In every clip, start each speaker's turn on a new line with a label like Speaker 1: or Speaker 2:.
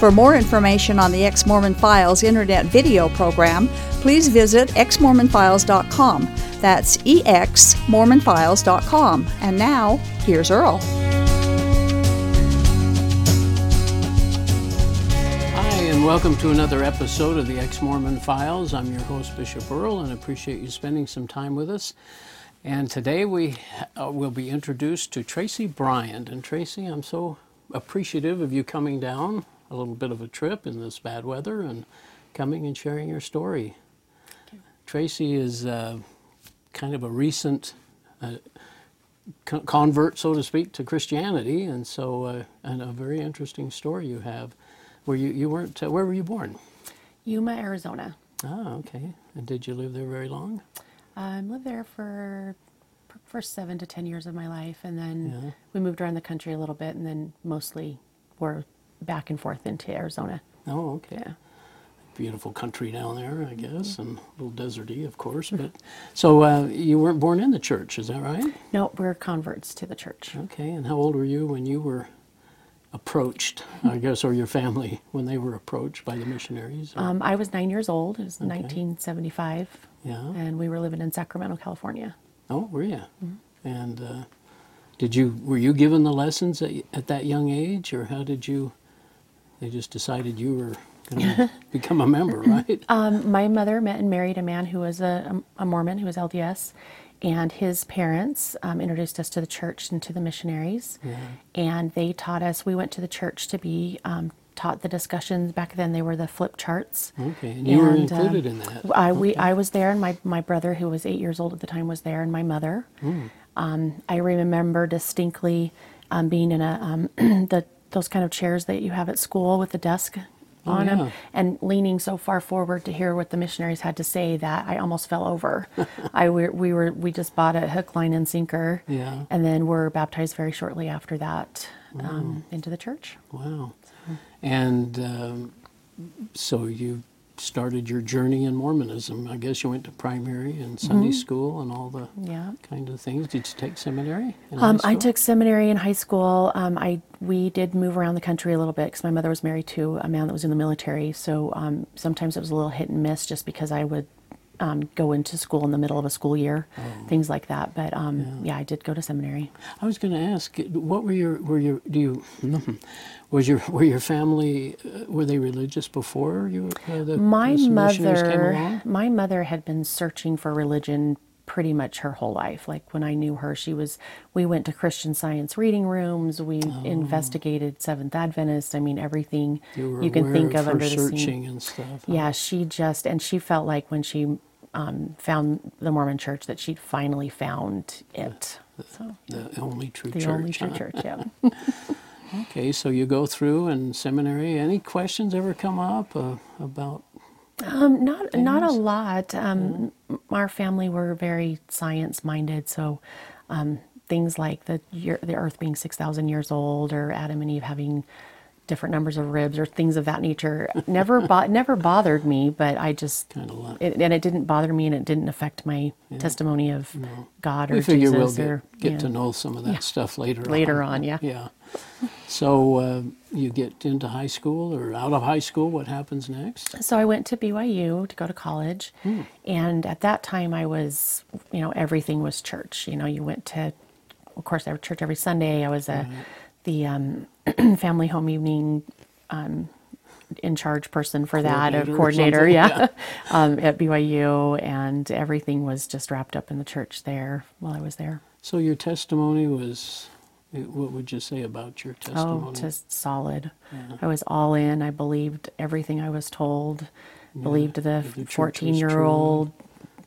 Speaker 1: For more information on the Ex Mormon Files internet video program, please visit exmormonfiles.com. That's exmormonfiles.com. And now, here's Earl.
Speaker 2: Hi, and welcome to another episode of the Ex Mormon Files. I'm your host, Bishop Earl, and appreciate you spending some time with us. And today we uh, will be introduced to Stacy Bryant. And Stacy, I'm so appreciative of you coming down a little bit of a trip in this bad weather and coming and sharing your story. Stacy is uh, kind of a recent uh, co- convert, so to speak, to Christianity, and so uh, and a very interesting story you have. Where you you weren't uh, where were you born?
Speaker 3: Yuma, Arizona.
Speaker 2: Ah, okay. And did you live there very long?
Speaker 3: I um, lived there for for seven to ten years of my life, and then
Speaker 2: Yeah.
Speaker 3: we moved around the country a little bit, and then mostly were back and forth into Arizona.
Speaker 2: Oh, okay.
Speaker 3: Yeah.
Speaker 2: Beautiful country down there, I guess, and a little deserty, of course. But so uh, you weren't born in the church, is that right?
Speaker 3: No, we're converts to the church.
Speaker 2: Okay. And how old were you when you were approached? I guess, or your family when they were approached by the missionaries?
Speaker 3: Um, I was nine years old. It was 1975,
Speaker 2: yeah.
Speaker 3: and we were living in Sacramento, California.
Speaker 2: Oh, were you? And uh, did you were you given the lessons at, at that young age, or how did you? They just decided you were going to become a member, right?
Speaker 3: Um, my mother met and married a man who was a, a Mormon, who was LDS, and his parents um, introduced us to the church and to the missionaries. And they taught us, we went to the church to be um, taught the discussions. Back then, they were the flip charts.
Speaker 2: Okay, and you were
Speaker 3: And, um,
Speaker 2: included in that.
Speaker 3: I, we, I was there, and my, my brother, who was eight years old at the time, was there, and my mother. Um, I remember distinctly um, being in a um, the those kind of chairs that you have at school with the desk on
Speaker 2: Oh, yeah.
Speaker 3: them, and leaning so far forward to hear what the missionaries had to say that I almost fell over. I we, we were we just bought a hook, line, and sinker,
Speaker 2: Yeah.
Speaker 3: and then were baptized very shortly after that um, into the church.
Speaker 2: Wow. And um, so you started your journey in Mormonism. I guess you went to primary and Sunday school and all the
Speaker 3: Yeah.
Speaker 2: kind of things. Did you take seminary?
Speaker 3: Um, I took seminary in high school. Um, I we did move around the country a little bit because my mother was married to a man that was in the military. So um, sometimes it was a little hit and miss, just because I would um, go into school in the middle of a school year, things like that. But um, yeah. I did go to seminary.
Speaker 2: I was going to ask, what were your were your do you was your were your family uh, were they religious before you uh, the
Speaker 3: My
Speaker 2: the missionaries came
Speaker 3: mother, my mother had been searching for religion pretty much her whole life. Like when I knew her, she was. We went to Christian Science reading rooms. We investigated Seventh Adventist. I mean, everything
Speaker 2: You were
Speaker 3: can think of
Speaker 2: her
Speaker 3: under the
Speaker 2: searching and stuff. huh?
Speaker 3: Yeah, she just and she felt like when she um, found the Mormon Church that she'd finally found it. So
Speaker 2: The only true
Speaker 3: the
Speaker 2: church.
Speaker 3: only true
Speaker 2: huh?
Speaker 3: church, yeah.
Speaker 2: Okay, so you go through and seminary. Any questions ever come up uh, about?
Speaker 3: Um, not not a lot. Um, m- Our family were very science minded, so um, things like the year, the Earth being six thousand years old, or Adam and Eve having different numbers of ribs, or things of that nature, never bo- never bothered me. But I just
Speaker 2: Kind of like
Speaker 3: it, and it didn't bother me, and it didn't affect my testimony of God or
Speaker 2: we figure
Speaker 3: Jesus
Speaker 2: we'll get,
Speaker 3: or
Speaker 2: get
Speaker 3: yeah.
Speaker 2: to know some of that stuff later.
Speaker 3: Later on, yeah.
Speaker 2: Yeah. So uh, you get into high school or out of high school. What happens next?
Speaker 3: So I went to BYU to go to college, and at that time I was, you know, everything was church. You know, you went to, of course, I church every Sunday. I was a, the um, family home evening um, in charge person for that, a
Speaker 2: Coordinator or
Speaker 3: yeah, um, at BYU, and everything was just wrapped up in the church there while I was there.
Speaker 2: So your testimony was. What would you say about your testimony?
Speaker 3: Oh, just solid. I was all in. I believed everything I was told. Believed the
Speaker 2: the church was
Speaker 3: 14 year old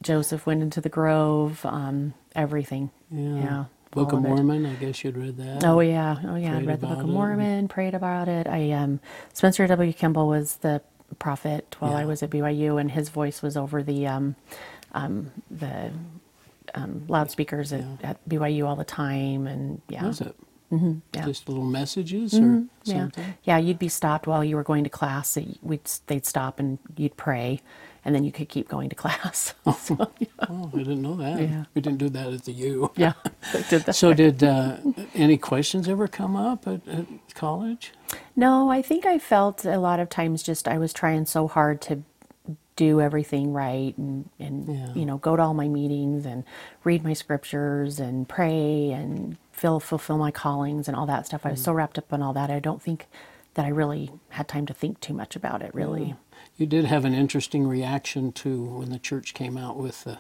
Speaker 3: Joseph went into the grove. Um, everything.
Speaker 2: Yeah.
Speaker 3: Yeah.
Speaker 2: Book of
Speaker 3: of.
Speaker 2: Mormon. I guess you'd read that.
Speaker 3: Oh yeah, oh yeah. I read the Book of. Mormon, prayed about it. I um, Spencer W. Kimball was the prophet while I was at BYU, and his voice was over the um, um, the um, loudspeakers at, at BYU all the time, and yeah,
Speaker 2: Was it?
Speaker 3: yeah.
Speaker 2: Just little messages or
Speaker 3: yeah,
Speaker 2: something?
Speaker 3: yeah. You'd be stopped while you were going to class. We'd they'd stop and you'd pray, and then you could keep going to class. So, yeah.
Speaker 2: Oh, I didn't know that.
Speaker 3: Yeah.
Speaker 2: We didn't do that at the U.
Speaker 3: yeah, did that.
Speaker 2: So, did uh, any questions ever come up at, at college?
Speaker 3: No, I think I felt a lot of times just I was trying so hard to do everything right and, and
Speaker 2: Yeah.
Speaker 3: you know go to all my meetings and read my scriptures and pray and fill, fulfill my callings and all that stuff. I was so wrapped up in all that. I don't think that I really had time to think too much about it. Really,
Speaker 2: You did have an interesting reaction to when the church came out with the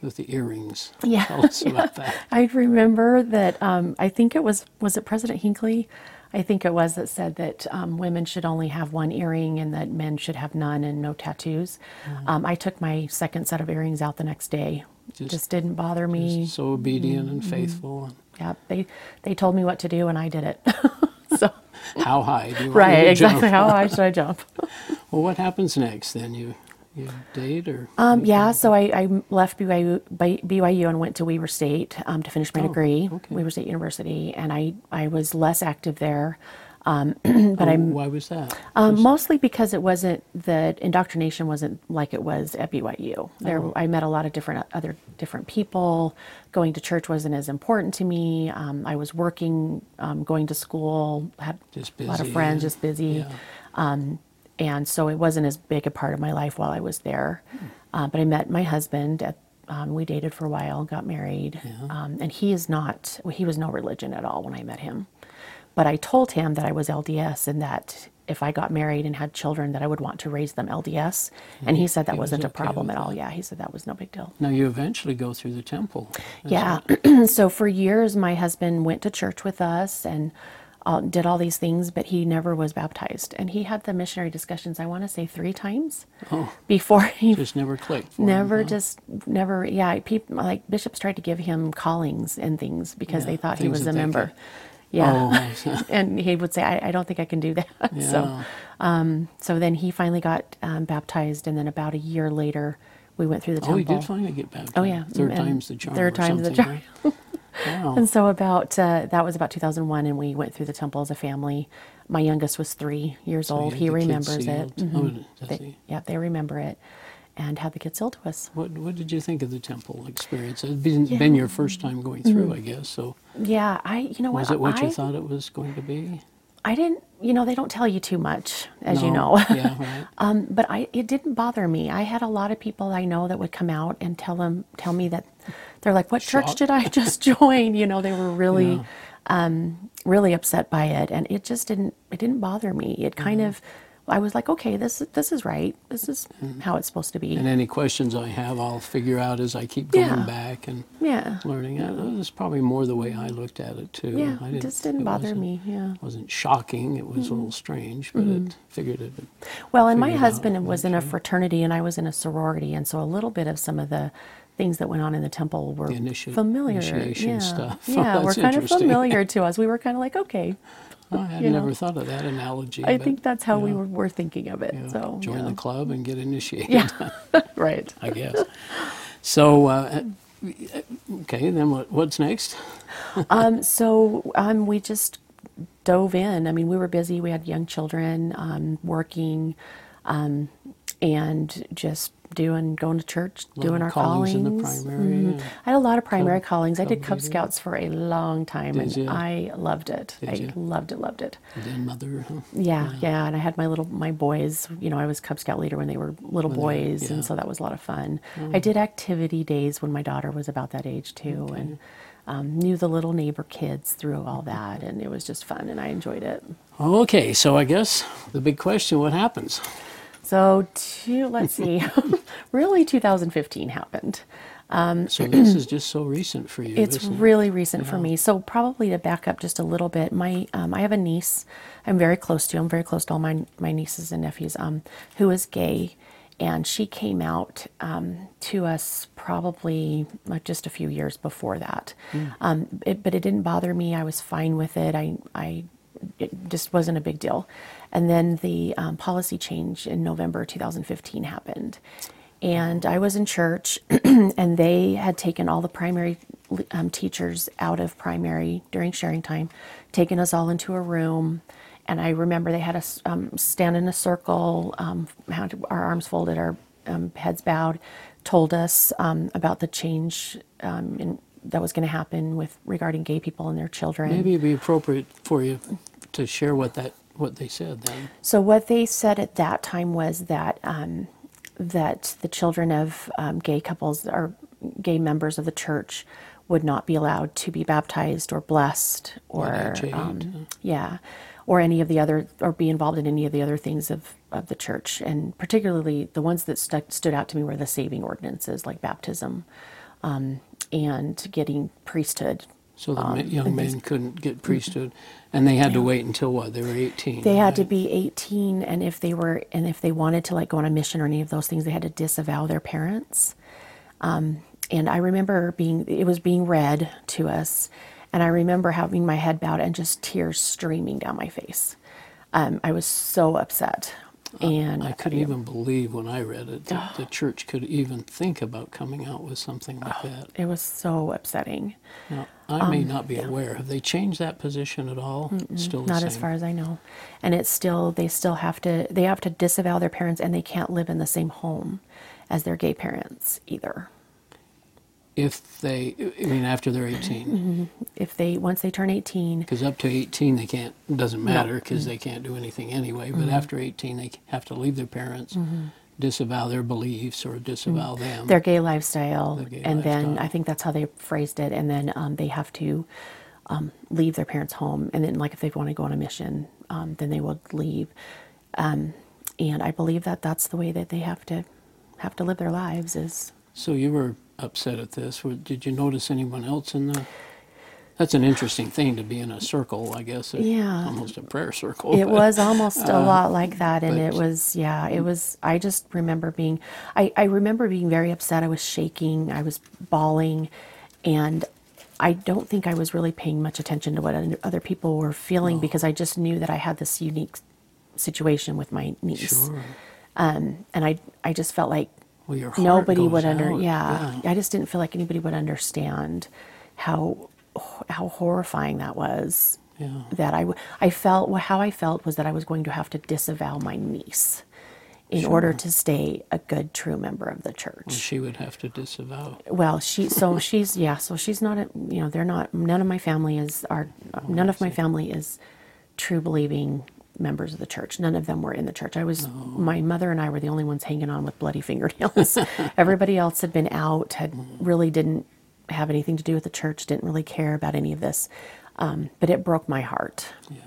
Speaker 2: with the earrings.
Speaker 3: Yeah,
Speaker 2: Tell us about that.
Speaker 3: I remember that. Um, I think it was was it President Hinckley. I think it was that said that um, women should only have one earring and that men should have none and no tattoos. Um, I took my second set of earrings out the next day.
Speaker 2: Just-
Speaker 3: Just, didn't bother me.
Speaker 2: So obedient
Speaker 3: Mm-hmm.
Speaker 2: and faithful. And
Speaker 3: yeah, they they told me what to do and I did it. so
Speaker 2: how high do you want
Speaker 3: right, exactly.
Speaker 2: jump?
Speaker 3: How high should I jump?
Speaker 2: Well, what happens next then? You you date or
Speaker 3: Um, yeah, so I, I left BYU, BYU and went to Weber State um, to finish my
Speaker 2: Oh,
Speaker 3: degree,
Speaker 2: okay.
Speaker 3: Weber State University, and I, I was less active there. Um, but
Speaker 2: Oh,
Speaker 3: I'm
Speaker 2: why was that?
Speaker 3: um, mostly because it wasn't the indoctrination wasn't like it was at BYU. There,
Speaker 2: Oh.
Speaker 3: I met a lot of different other different people. Going to church wasn't as important to me. Um, I was working, um, going to school, had
Speaker 2: Just
Speaker 3: a lot of friends, just busy
Speaker 2: yeah.
Speaker 3: and so it wasn't as big a part of my life while I was there. Uh, but I met my husband. At, um, we dated for a while, got married, um, and he is not. He was no religion at all when I met him. But I told him that I was LDS and that if I got married and had children, that I would want to raise them LDS. And he said that
Speaker 2: he was
Speaker 3: wasn't a problem at all.
Speaker 2: that.
Speaker 3: Yeah, he said that was no big deal.
Speaker 2: Now you eventually go through the temple.
Speaker 3: Yeah.
Speaker 2: right.
Speaker 3: so for years, my husband went to church with us and uh, did all these things, but he never was baptized. And he had the missionary discussions, I want to say three times
Speaker 2: Oh,
Speaker 3: before he
Speaker 2: just never clicked. For him,
Speaker 3: never
Speaker 2: huh?
Speaker 3: just never yeah people like bishops tried to give him callings and things because
Speaker 2: Yeah,
Speaker 3: they thought he was a member
Speaker 2: could-
Speaker 3: yeah
Speaker 2: Oh,
Speaker 3: and he would say I, I don't think i can do that so um so then he finally got um, baptized and then about a year later we went through the temple.
Speaker 2: Oh, he did finally get baptized.
Speaker 3: Oh, yeah.
Speaker 2: Third
Speaker 3: And
Speaker 2: time's the charm.
Speaker 3: third time's the charm.
Speaker 2: right? Wow.
Speaker 3: and so about uh, that was about 2001 and we went through the temple as a family my youngest was three years
Speaker 2: So
Speaker 3: old he remembers it
Speaker 2: sealed.
Speaker 3: Mhm.
Speaker 2: Oh, does
Speaker 3: They-
Speaker 2: he?
Speaker 3: yeah they remember it and had the kids sealed to us
Speaker 2: What What did you think of the temple experience? It's been, been your first time going through, I guess. So
Speaker 3: yeah i you know what?
Speaker 2: was it what you thought it was going to be?
Speaker 3: I didn't, you know, they don't tell you too much, as you
Speaker 2: No.
Speaker 3: know.
Speaker 2: yeah, right.
Speaker 3: um, but I, it didn't bother me. I had a lot of people I know that would come out and tell them, tell me that they're like, "What church did I just join?" You know, they were really,
Speaker 2: Yeah.
Speaker 3: um, really upset by it, and it just didn't, it didn't bother me. It kind
Speaker 2: Mm-hmm.
Speaker 3: of, I was like, "Okay, this, this is right. This is how it's supposed to be."
Speaker 2: And any questions I have, I'll figure out as I keep going
Speaker 3: Yeah.
Speaker 2: back and
Speaker 3: yeah,
Speaker 2: learning. it. It was probably more the way I looked at it too.
Speaker 3: yeah,
Speaker 2: I
Speaker 3: it just didn't bother me. Yeah. Mm-hmm.
Speaker 2: wasn't shocking. It was a little strange, but it figured it.
Speaker 3: Well, and my
Speaker 2: figured it out
Speaker 3: husband was in a fraternity and I was in a sorority, and so a little bit of some of the things that went on in the temple were
Speaker 2: initi-
Speaker 3: familiar.
Speaker 2: initiation
Speaker 3: yeah,
Speaker 2: stuff.
Speaker 3: Yeah,
Speaker 2: That's
Speaker 3: were kind of familiar to us. We were kind of like, okay,
Speaker 2: I had
Speaker 3: You know.
Speaker 2: never thought of that analogy.
Speaker 3: I
Speaker 2: but,
Speaker 3: think that's how we
Speaker 2: yeah,
Speaker 3: were, were thinking of it.
Speaker 2: yeah,
Speaker 3: So
Speaker 2: join the club and get initiated.
Speaker 3: Yeah, right.
Speaker 2: I guess. So, uh, okay, then what, what's next?
Speaker 3: um, so um, we just dove in. I mean, we were busy. We had young children, um, working, um, and just doing going to church, doing our
Speaker 2: callings
Speaker 3: callings.
Speaker 2: primary,
Speaker 3: Mhm.
Speaker 2: yeah.
Speaker 3: I had a lot of primary
Speaker 2: Cub-
Speaker 3: callings. I did
Speaker 2: Cub leader.
Speaker 3: Scouts for a long time,
Speaker 2: Did
Speaker 3: and
Speaker 2: you?
Speaker 3: I loved it.
Speaker 2: Did
Speaker 3: I
Speaker 2: you?
Speaker 3: loved it, loved it.
Speaker 2: And then mother. Huh?
Speaker 3: Yeah, yeah, and I had my little my boys. You know, I was Cub Scout leader when they were little
Speaker 2: When they
Speaker 3: boys,
Speaker 2: yeah. Mm.
Speaker 3: and so that was a lot of fun. I did activity days when my daughter was about that age too, and um, knew the little neighbor kids through all that, and it was just fun, and I enjoyed it.
Speaker 2: Okay, so I guess the big question: What happens?
Speaker 3: So, to, let's see, really, 2015 happened.
Speaker 2: So this is just so recent for you.
Speaker 3: It's
Speaker 2: isn't it?
Speaker 3: really recent for me. So probably to back up just a little bit, my um, I have a niece. I'm very close to. I'm very close to all my my nieces and nephews. Um, who is gay, and she came out um, to us probably like just a few years before that. Um, it, but it didn't bother me. I was fine with it. I I it just wasn't a big deal. And then the um, policy change in November 2015 happened. And I was in church, and they had taken all the primary um, teachers out of primary during sharing time, taken us all into a room. And I remember they had us um, stand in a circle, um, had our arms folded, our um, heads bowed, told us um, about the change in, that was going to happen with regarding gay people and their children.
Speaker 2: Maybe it'd be appropriate for you to share what that what they said then.
Speaker 3: So what they said at that time was that um, that the children of um, gay couples or gay members of the church would not be allowed to be baptized or blessed or
Speaker 2: What, age eight?
Speaker 3: um, yeah or any of the other or be involved in any of the other things of, of the church and particularly the ones that stuck, stood out to me were the saving ordinances like baptism um, and getting priesthood
Speaker 2: So the
Speaker 3: Um,
Speaker 2: ma- young men couldn't get priesthood, and they had to wait until what? They were 18.
Speaker 3: They had to
Speaker 2: right?
Speaker 3: be 18, and if they were, and if they wanted to like go on a mission or any of those things, they had to disavow their parents. Um, and I remember being, it was being read to us, and I remember having my head bowed and just tears streaming down my face. Um, I was so upset, and
Speaker 2: I couldn't even believe when I read it that the church could even think about coming out with something like that.
Speaker 3: it was so upsetting.
Speaker 2: Now, I may um, not be aware. Have they changed that position at all? It's Still
Speaker 3: Not
Speaker 2: same.
Speaker 3: as far as I know, and it's still they still have to they have to disavow their parents, and they can't live in the same home as their gay parents either.
Speaker 2: If they, I mean, after they're 18, mm-hmm.
Speaker 3: If they once they turn 18,
Speaker 2: because up to 18 they can't. Doesn't matter because mm-hmm. they can't do anything anyway. But mm-hmm. after 18, they have to leave their parents, disavow their beliefs or disavow them.
Speaker 3: their gay lifestyle,
Speaker 2: Their gay
Speaker 3: and then. I think that's how they phrased it. And then um, they have to um, leave their parents' home, and then like if they want to go on a mission, um, then they will leave. Um, and I believe that that's the way that they have to have to live their lives. Is
Speaker 2: So you were upset at this. Did you notice anyone else in the? That's an interesting thing to be in a circle, I guess. a-
Speaker 3: Yeah.
Speaker 2: Almost a prayer circle.
Speaker 3: it was almost a lot like that, and
Speaker 2: but-
Speaker 3: it was yeah, it was. I just remember being, I I remember being very upset. I was shaking. I was bawling, and. I don't think I was really paying much attention to what other people were feeling because I just knew that I had this unique situation with my niece.
Speaker 2: Sure.
Speaker 3: Um, and I, I just felt like
Speaker 2: Well,
Speaker 3: nobody would under,
Speaker 2: out.
Speaker 3: yeah, I just didn't feel like anybody would understand how, how horrifying that was.
Speaker 2: Yeah.
Speaker 3: That I felt, well, how I felt was that I was going to have to disavow my niece in order to stay a good, true member of the church.
Speaker 2: She would have to disavow.
Speaker 3: Well, she so she's yeah, so she's not a, you know, they're not none of my family is are oh, none of my family is true believing members of the church. None of them were in the church. I was my mother and I were the only ones hanging on with bloody fingernails. Everybody else had been out, had mm. really didn't have anything to do with the church, didn't really care about any of this. Um, but it broke my heart. Yeah.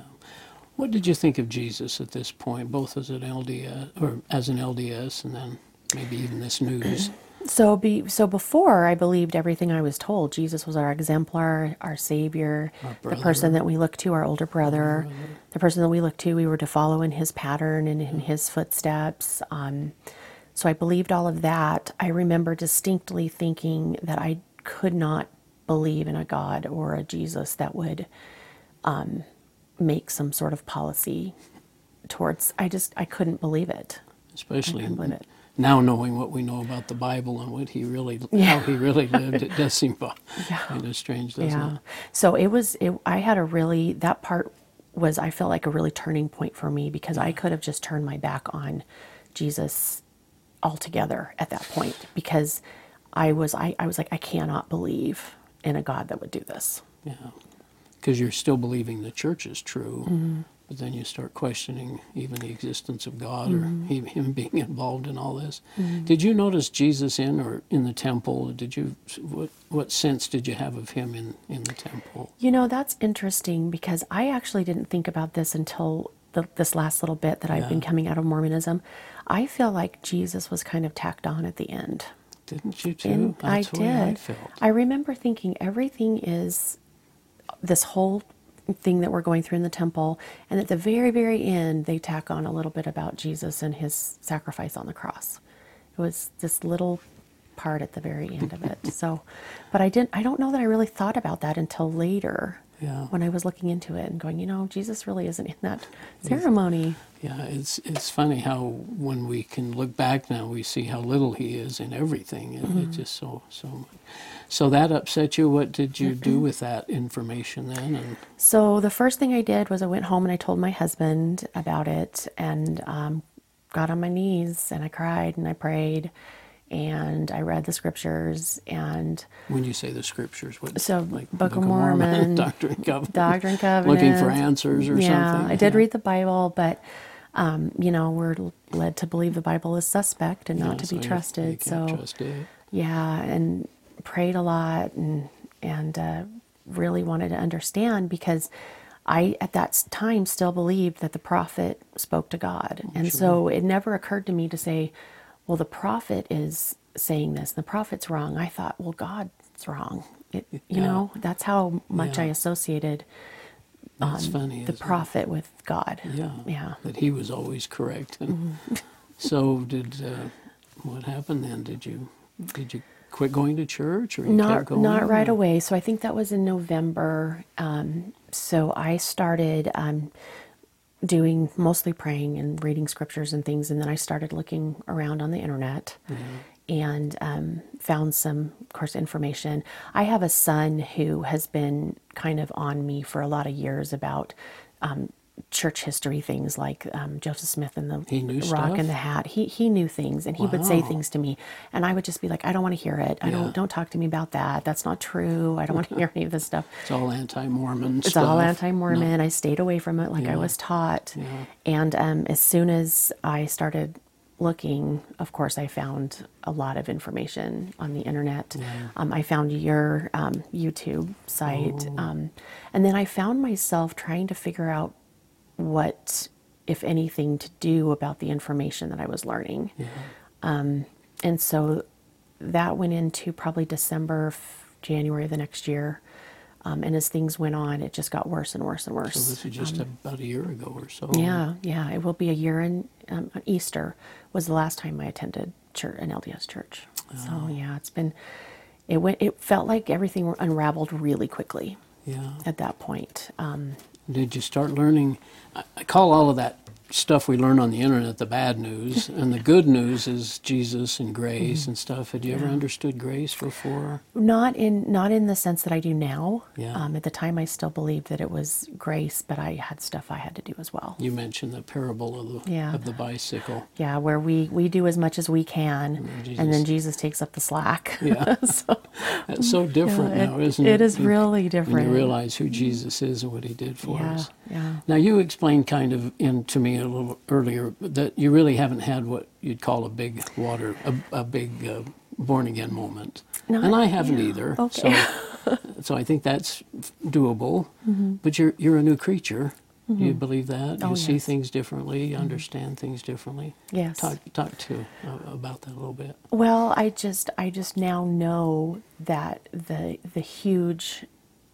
Speaker 2: What did you think of Jesus at this point, both as an LDS or as an LDS, and then maybe even this news?
Speaker 3: So be so before I believed everything I was told. Jesus was our exemplar, our savior, the person that we look to, our older brother, the person that we look to. We were to follow in his pattern and in his footsteps. Um, so I believed all of that. I remember distinctly thinking that I could not believe in a God or a Jesus that would um, make some sort of policy towards. I just I couldn't believe it.
Speaker 2: Especially
Speaker 3: believe it.
Speaker 2: now knowing what we know about the Bible and what he really,
Speaker 3: Yeah.
Speaker 2: how he really lived, it does seem kind of strange, doesn't
Speaker 3: yeah.
Speaker 2: it?
Speaker 3: So it was. It, I had a really that part was I felt like a really turning point for me because I could have just turned my back on Jesus altogether at that point because I was I, I was like I cannot believe in a God that would do this.
Speaker 2: Yeah. Because you're still believing the church is true,
Speaker 3: Mm-hmm.
Speaker 2: but then you start questioning even the existence of God or
Speaker 3: Mm-hmm.
Speaker 2: him, him being involved in all this. Did you notice Jesus in or in the temple? Did you what what sense did you have of him in in the temple?
Speaker 3: You know that's interesting because I actually didn't think about this until the, this last little bit that I've been coming out of Mormonism. I feel like Jesus was kind of tacked on at the end.
Speaker 2: Didn't you too?
Speaker 3: And I
Speaker 2: way I
Speaker 3: did.
Speaker 2: felt.
Speaker 3: I remember thinking everything is this whole thing that we're going through in the temple, and at the very, very end, they tack on a little bit about Jesus and his sacrifice on the cross. It was this little part at the very end of it. So, but I didn't. I don't know that I really thought about that until later.
Speaker 2: Yeah.
Speaker 3: when I was looking into it and going, you know, Jesus really isn't in that ceremony.
Speaker 2: Yeah, it's it's funny how when we can look back now, we see how little he is in everything. It,
Speaker 3: Mm-hmm.
Speaker 2: It's just so so. much. So that upset you. What did you do with that information then? And
Speaker 3: So the first thing I did was I went home and I told my husband about it and um, got on my knees and I cried and I prayed and I read the scriptures and
Speaker 2: when you say the scriptures, what
Speaker 3: So, Book of Mormon,
Speaker 2: Doctrine and Covenants,
Speaker 3: Doctrine and
Speaker 2: looking for answers or something.
Speaker 3: yeah,
Speaker 2: something.
Speaker 3: I did
Speaker 2: Yeah.
Speaker 3: read the Bible, but um, you know we're led to believe the Bible is suspect and not to
Speaker 2: so
Speaker 3: be trusted. So
Speaker 2: trust
Speaker 3: yeah, and prayed a lot and and uh, really wanted to understand because I at that time still believed that the prophet spoke to God, and so it never occurred to me to say, "Well, the prophet is saying this, and the prophet's wrong." I thought, "Well, God's wrong." It, you
Speaker 2: Yeah.
Speaker 3: know, that's how much I
Speaker 2: Yeah.
Speaker 3: associated
Speaker 2: That's
Speaker 3: um,
Speaker 2: funny.
Speaker 3: the
Speaker 2: isn't it?
Speaker 3: prophet with God.
Speaker 2: Yeah.
Speaker 3: yeah.
Speaker 2: That he was always correct. And
Speaker 3: Mm-hmm.
Speaker 2: so did uh, what happened then? Did you did you quit going to church or you
Speaker 3: not not right
Speaker 2: or-
Speaker 3: away. So I think that was in November. Um, so I started um, doing mostly praying and reading scriptures and things, and then I started looking around on the internet and um, found some, of course, information. I have a son who has been kind of on me for a lot of years about. Um, church history things like um, Joseph Smith and the Rock
Speaker 2: stuff?
Speaker 3: and the Hat. He he knew things, and he would say things to me, and I would just be like, I don't want to hear it. I
Speaker 2: Yeah.
Speaker 3: don't don't talk to me about that. That's not true. I don't want to hear any of this stuff.
Speaker 2: It's all anti-Mormon
Speaker 3: It's
Speaker 2: stuff.
Speaker 3: all anti-Mormon. I stayed away from it like I was taught.
Speaker 2: Yeah.
Speaker 3: And um, as soon as I started looking, of course, I found a lot of information on the internet. Um, I found your um, YouTube site,
Speaker 2: Oh.
Speaker 3: um, and then I found myself trying to figure out what, if anything, to do about the information that I was learning. Um, and so that went into probably December, f- January of the next year. Um, and as things went on, it just got worse and worse and worse.
Speaker 2: So this is just about a year ago or so.
Speaker 3: Yeah, yeah. It will be a year in um, Easter was the last time I attended church, an LDS church. Oh. So yeah, it's been. It went. It felt like everything unraveled really quickly
Speaker 2: Yeah.
Speaker 3: at that point.
Speaker 2: Did you start learning? I call all of that stuff we learn on the internet the bad news, and the good news is Jesus and grace
Speaker 3: Mm-hmm.
Speaker 2: and stuff. Had you ever understood grace before?
Speaker 3: not in not in the sense that I do now.
Speaker 2: Yeah.
Speaker 3: Um, at the time, I still believed that it was grace, but I had stuff I had to do as well.
Speaker 2: You mentioned the parable of the
Speaker 3: Yeah.
Speaker 2: of the bicycle.
Speaker 3: Yeah, where we we do as much as we can,
Speaker 2: then
Speaker 3: and then
Speaker 2: Jesus-
Speaker 3: Jesus takes up the slack.
Speaker 2: Yeah.
Speaker 3: so
Speaker 2: That's so different
Speaker 3: yeah,
Speaker 2: now,
Speaker 3: it-
Speaker 2: isn't it?
Speaker 3: it is
Speaker 2: When-
Speaker 3: really
Speaker 2: When
Speaker 3: different.
Speaker 2: you realize who Jesus is and what He did for
Speaker 3: yeah,
Speaker 2: us.
Speaker 3: Yeah.
Speaker 2: Now you explained kind of in to me a little earlier that you really haven't had what you'd call a big water, a, a big uh, born again moment,
Speaker 3: Not-
Speaker 2: and I haven't
Speaker 3: yeah,
Speaker 2: either.
Speaker 3: okay.
Speaker 2: So, so I think that's doable. But you're you're a new creature. Do you believe that?
Speaker 3: Oh,
Speaker 2: you see things differently? You understand things differently?
Speaker 3: Yes.
Speaker 2: Talk talk to uh, about that a little bit.
Speaker 3: Well, I just I just now know that the the huge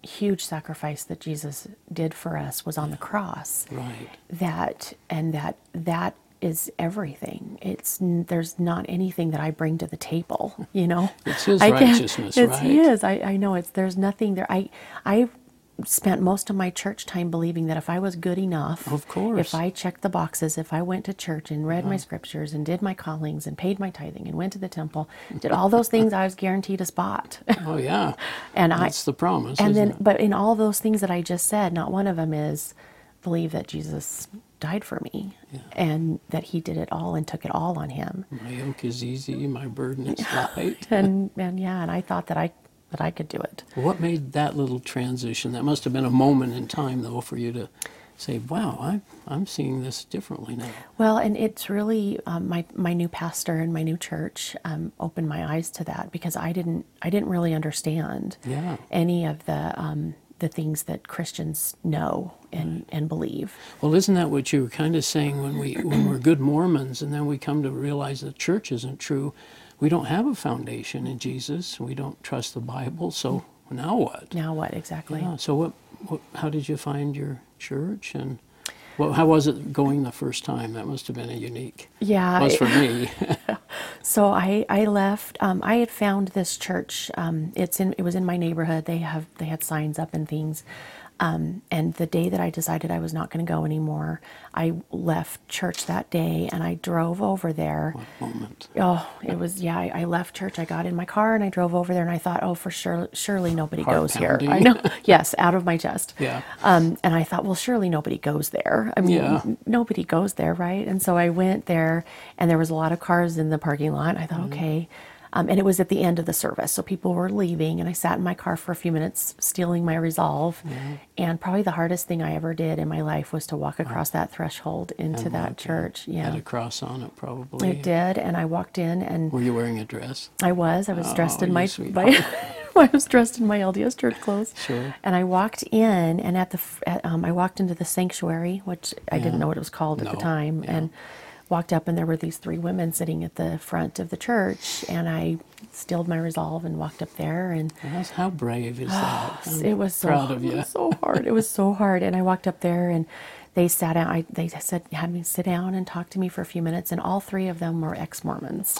Speaker 3: huge sacrifice that Jesus did for us was on the cross.
Speaker 2: Right.
Speaker 3: That and that that is everything. It's there's not anything that I bring to the table, you know.
Speaker 2: It's His
Speaker 3: I
Speaker 2: righteousness,
Speaker 3: it's
Speaker 2: right?
Speaker 3: His. I I know it's there's nothing there. I I spent most of my church time believing that if I was good enough,
Speaker 2: Of course.
Speaker 3: if I checked the boxes, if I went to church and read my uh-huh. scriptures and did my callings and paid my tithing and went to the temple, did all those things, I was guaranteed a spot.
Speaker 2: Oh yeah.
Speaker 3: and I
Speaker 2: That's the promise.
Speaker 3: and then,
Speaker 2: it?
Speaker 3: but in all those things that I just said, not one of them is believe that Jesus died for me and that He did it all and took it all on Him.
Speaker 2: my yoke is easy, my burden is light.
Speaker 3: And and yeah, and I thought that I that I could do it.
Speaker 2: What made that little transition? That must have been a moment in time, though, for you to say, "Wow, I, I'm seeing this differently now."
Speaker 3: Well, and it's really um, my my new pastor and my new church um, opened my eyes to that because I didn't I didn't really understand
Speaker 2: Yeah.
Speaker 3: any of the um, the things that Christians know and and believe.
Speaker 2: Well, isn't that what you were kind of saying when we when we're good Mormons, and then we come to realize the church isn't true? We don't have a foundation in Jesus. We don't trust the Bible. So now what?
Speaker 3: Now what exactly?
Speaker 2: Yeah, so what, what? How did you find your church, and what, how was it going the first time? That must have been a unique.
Speaker 3: Yeah,
Speaker 2: was for me.
Speaker 3: So I I left. Um, I had found this church. Um, it's in it was in my neighborhood. They have they had signs up and things. Um, and the day that I decided I was not going to go anymore, I left church that day and I drove over there.
Speaker 2: What moment?
Speaker 3: Oh, it was yeah. I, I left church. I got in my car and I drove over there, and I thought, oh, for sure, surely nobody
Speaker 2: Heart
Speaker 3: goes here. I know, yes, out of my chest.
Speaker 2: Yeah.
Speaker 3: Um, and I thought, well, surely nobody goes there. I mean,
Speaker 2: Yeah.
Speaker 3: nobody goes there, right? And so I went there, and there was a lot of cars in the parking lot. I thought,
Speaker 2: Mm-hmm.
Speaker 3: okay. Um, and it was at the end of the service, so people were leaving, and I sat in my car for a few minutes, steeling my resolve. And probably the hardest thing I ever did in my life was to walk across that threshold into
Speaker 2: And
Speaker 3: that church.
Speaker 2: Had
Speaker 3: Yeah,
Speaker 2: a cross on it, probably.
Speaker 3: it did. And I walked in, and
Speaker 2: Were you wearing a dress?
Speaker 3: I was. I was dressed
Speaker 2: Oh,
Speaker 3: in my, my I was dressed in my LDS church clothes.
Speaker 2: Sure.
Speaker 3: And I walked in, and at the at, um, I walked into the sanctuary, which I
Speaker 2: Yeah.
Speaker 3: didn't know what it was called at the time,
Speaker 2: yeah.
Speaker 3: and walked up, and there were these three women sitting at the front of the church, and I stilled my resolve and walked up there, and
Speaker 2: Yes, How brave is that? Ah, I'm
Speaker 3: it was so
Speaker 2: proud of
Speaker 3: it
Speaker 2: you.
Speaker 3: was so hard. It was so hard, and I walked up there, and they sat down. I, they said had me sit down and talk to me for a few minutes, and all three of them were ex Mormons.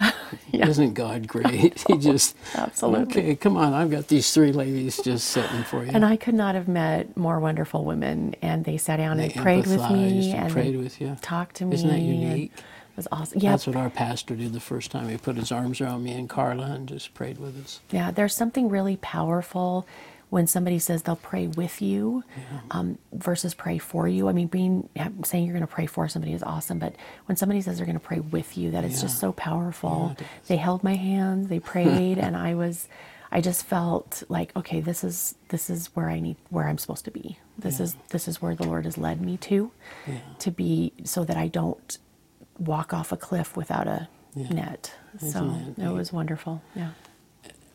Speaker 3: Yeah.
Speaker 2: Isn't God great? he just
Speaker 3: Absolutely.
Speaker 2: Okay, come on. I've got these three ladies just sitting for you.
Speaker 3: And I could not have met more wonderful women. And they sat down
Speaker 2: They
Speaker 3: and prayed with me
Speaker 2: and
Speaker 3: and
Speaker 2: prayed with you.
Speaker 3: talked to me.
Speaker 2: Isn't that unique?
Speaker 3: It was awesome. Yeah,
Speaker 2: That's what our pastor did the first time. He put his arms around me and Carla and just prayed with us.
Speaker 3: yeah. There's something really powerful when somebody says they'll pray with you um, versus pray for you. I mean, being saying you're going to pray for somebody is awesome, but when somebody says they're going to pray with you, that is just so powerful.
Speaker 2: Yeah,
Speaker 3: they held my hand, they prayed, and I was. I just felt like okay, this is this is where I need where I'm supposed to be. This
Speaker 2: Yeah.
Speaker 3: is this is where the Lord has led me to,
Speaker 2: Yeah.
Speaker 3: to be so that I don't walk off a cliff without a
Speaker 2: Yeah.
Speaker 3: net.
Speaker 2: Isn't
Speaker 3: so
Speaker 2: that
Speaker 3: it was wonderful. Yeah.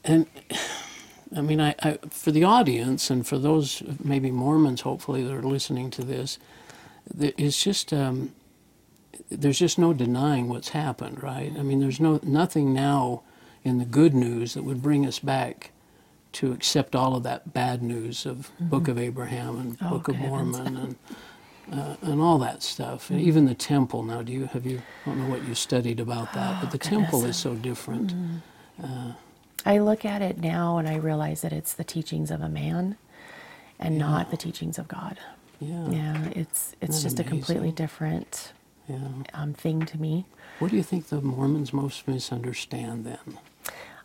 Speaker 2: And I mean, I, I for the audience and for those maybe Mormons, hopefully, that are listening to this, it's just um, there's just no denying what's happened, right? I mean, there's no nothing now in the good news that would bring us back to accept all of that bad news of Book of Abraham and
Speaker 3: Oh,
Speaker 2: Book of. Mormon and uh, and all that stuff. And even the temple. Now, do you have you? I don't know what you studied about that, but the temple is so different.
Speaker 3: I look at it now and I realize that it's the teachings of a man and not the teachings of God.
Speaker 2: Yeah.
Speaker 3: Yeah, it's it's just
Speaker 2: that
Speaker 3: a completely different
Speaker 2: Yeah.
Speaker 3: um, thing to me.
Speaker 2: What do you think the Mormons most misunderstand then?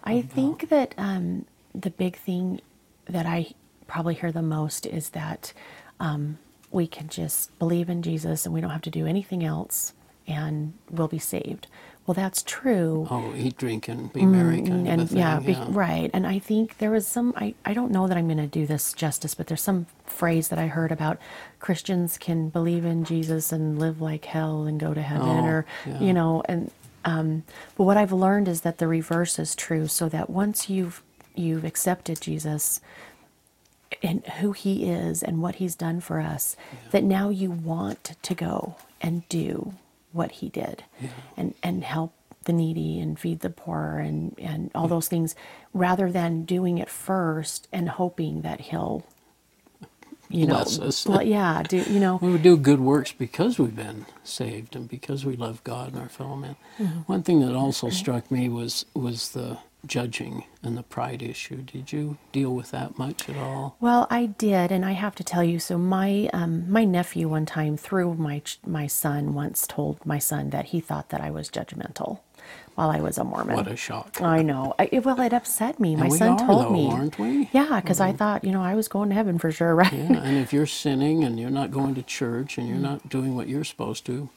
Speaker 3: I think that um, the big thing that I probably hear the most is that um, we can just believe in Jesus and we don't have to do anything else and we'll be saved. Well, that's true.
Speaker 2: Oh, eat, drink, and be merry kind
Speaker 3: Mm, and
Speaker 2: of thing.
Speaker 3: yeah, be, right. And I think there was some. I, I don't know that I'm going to do this justice, but there's some phrase that I heard about Christians can believe in Jesus and live like hell and go to heaven,
Speaker 2: Oh,
Speaker 3: or
Speaker 2: yeah.
Speaker 3: you know. And um, but what I've learned is that the reverse is true. So that once you've you've accepted Jesus and who he is and what he's done for us, that now you want to go and do what he did and, and help the needy and feed the poor and, and all those things rather than doing it first and hoping that he'll you know
Speaker 2: Bless us.
Speaker 3: bl- yeah do you know
Speaker 2: We would do good works because we've been saved and because we love God and our fellow man.
Speaker 3: Mm-hmm.
Speaker 2: One thing that also struck me was was the judging and the pride issue. Did you deal with that much at all?
Speaker 3: Well, I did, and I have to tell you. So my um, my nephew one time through my my son once told my son that he thought that I was judgmental while I was a Mormon.
Speaker 2: What a shock.
Speaker 3: I know. I, it- well, it upset me.
Speaker 2: And
Speaker 3: My
Speaker 2: we
Speaker 3: son
Speaker 2: are,
Speaker 3: told
Speaker 2: though,
Speaker 3: me,
Speaker 2: aren't we?
Speaker 3: Yeah, because I mm-hmm. thought you know I was going to heaven for sure, right?
Speaker 2: Yeah, and if you're sinning and you're not going to church and you're mm-hmm. not doing what you're supposed to,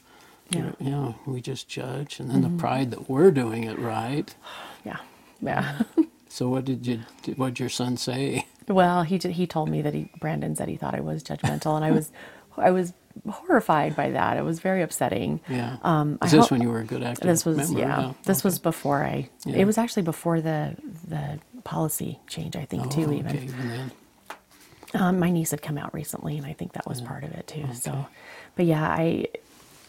Speaker 3: Yeah.
Speaker 2: you know, we just judge. And then the mm-hmm. pride that we're doing it right.
Speaker 3: yeah, yeah.
Speaker 2: So what did you? What did your son say?
Speaker 3: well, he he told me that he Brandon said he thought I was judgmental, and I was I was horrified by that. It was very upsetting.
Speaker 2: Yeah.
Speaker 3: Um, I
Speaker 2: Is this
Speaker 3: hope-
Speaker 2: when you were a good active
Speaker 3: This was
Speaker 2: member?
Speaker 3: yeah. This was before I.
Speaker 2: Yeah.
Speaker 3: It was actually before the the policy change. I think too.
Speaker 2: Oh,
Speaker 3: Even
Speaker 2: okay, even then.
Speaker 3: um, my niece had come out recently, and I think that was part of it too. So, but yeah, I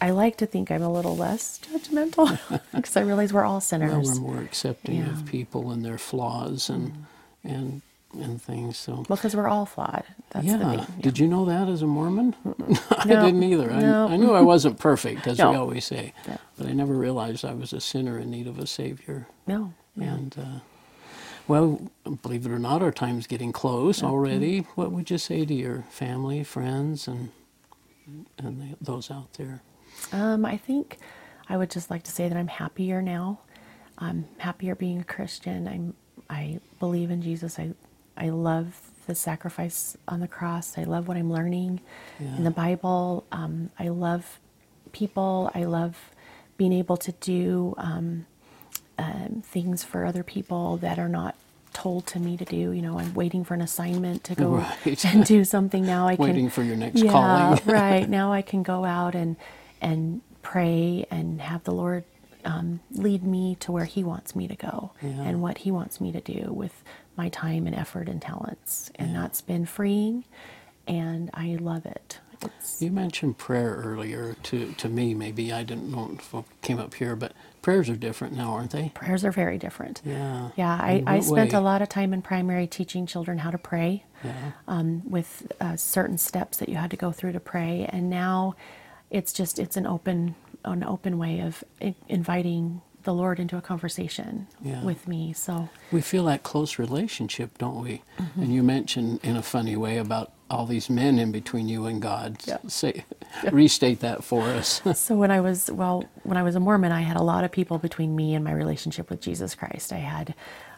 Speaker 3: I like to think I'm a little less judgmental because I realize we're all
Speaker 2: Well,
Speaker 3: sinners.
Speaker 2: we're more accepting
Speaker 3: Yeah. Mm.
Speaker 2: of people and their flaws and and and things. So
Speaker 3: Well, because we're all flawed. That's
Speaker 2: yeah.
Speaker 3: the thing.
Speaker 2: Did you know that as a Mormon?
Speaker 3: no, I
Speaker 2: didn't either. I,
Speaker 3: No.
Speaker 2: I knew I wasn't perfect, as we always say,
Speaker 3: Yeah.
Speaker 2: but I never realized I was a sinner in need of a savior.
Speaker 3: No. Yeah.
Speaker 2: And uh, Well, believe it or not, our time's getting close already. What would you say to your family, friends, and and the, those out there?
Speaker 3: Um, I think I would just like to say that I'm happier now. I'm happier being a Christian. I'm I believe in Jesus. I I love the sacrifice on the cross. I love what I'm learning
Speaker 2: Yeah.
Speaker 3: in the Bible. Um, I love people. I love being able to do um, um, things for other people that are not told to me to do. You know, I'm waiting for an assignment to go
Speaker 2: Right.
Speaker 3: and do something now. I can
Speaker 2: Waiting for your next
Speaker 3: yeah,
Speaker 2: calling.
Speaker 3: right now I can go out and and pray and have the Lord um, lead me to where He wants me to go
Speaker 2: Yeah.
Speaker 3: and what He wants me to do with my time and effort and talents, and that's been freeing, and I love it. It's,
Speaker 2: You mentioned prayer earlier. To to me, maybe I didn't know if it came up here, but prayers are different now, aren't they?
Speaker 3: prayers are very different.
Speaker 2: Yeah.
Speaker 3: Yeah, I, I spent
Speaker 2: way?
Speaker 3: a lot of time in primary teaching children how to pray.
Speaker 2: Yeah.
Speaker 3: um, with uh, certain steps that you had to go through to pray and now it's just it's an open an open way of inviting the lord into a conversation
Speaker 2: Yeah.
Speaker 3: with me so
Speaker 2: We feel that close relationship, don't we?
Speaker 3: Mm-hmm.
Speaker 2: And you mentioned in a funny way about all these men in between you and God.
Speaker 3: Yeah.
Speaker 2: Say, restate that for us.
Speaker 3: so when i was well when i was a mormon i had a lot of people between me and my relationship with jesus christ i had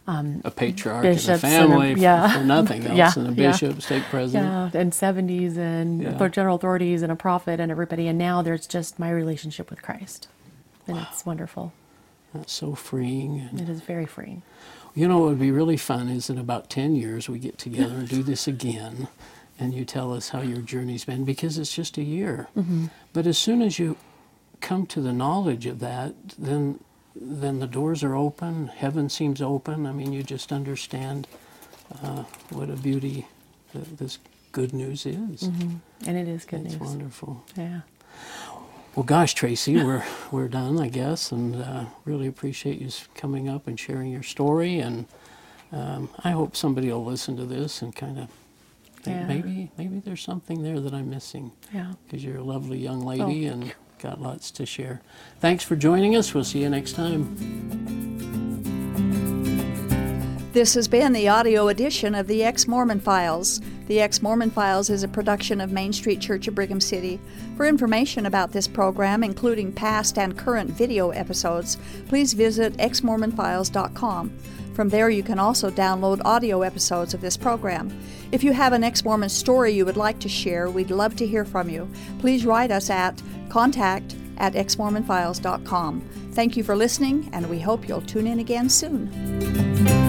Speaker 2: a patriarch
Speaker 3: Bishops and a-
Speaker 2: family f-
Speaker 3: yeah.
Speaker 2: for nothing else,
Speaker 3: Yeah,
Speaker 2: and a
Speaker 3: yeah.
Speaker 2: bishop, stake president.
Speaker 3: yeah and 70s and
Speaker 2: Yeah.
Speaker 3: the general authorities and a prophet and everybody and now there's just my relationship with christ and it's wonderful
Speaker 2: That's so freeing. And,
Speaker 3: it is very freeing
Speaker 2: you know what would be really fun is in about 10 years we get together and do this again, and you tell us how your journey's been because it's just a year.
Speaker 3: Mm-hmm.
Speaker 2: But as soon as you come to the knowledge of that, then then the doors are open. Heaven seems open. I mean, you just understand uh, what a beauty th- this good news is.
Speaker 3: and it is Mm-hmm. good
Speaker 2: It's
Speaker 3: news It's
Speaker 2: wonderful.
Speaker 3: yeah
Speaker 2: Well, gosh, Stacy, we're we're done, I guess, and uh, really appreciate you coming up and sharing your story. And um, I hope somebody will listen to this and kind of think
Speaker 3: Yeah.
Speaker 2: maybe maybe there's something there that I'm missing
Speaker 3: yeah
Speaker 2: because you're a lovely young lady
Speaker 3: Oh,
Speaker 2: and. Got lots to share. Thanks for joining us. We'll see you next time.
Speaker 1: This has been the audio edition of the Ex Mormon Files. The Ex Mormon Files is a production of Main Street Church of Brigham City. For information about this program, including past and current video episodes, please visit exmormonfiles.com. From there, you can also download audio episodes of this program. If you have an ex Mormon story you would like to share, we'd love to hear from you. Please write us at contact at exmormonfiles.com. Thank you for listening, and we hope you'll tune in again soon.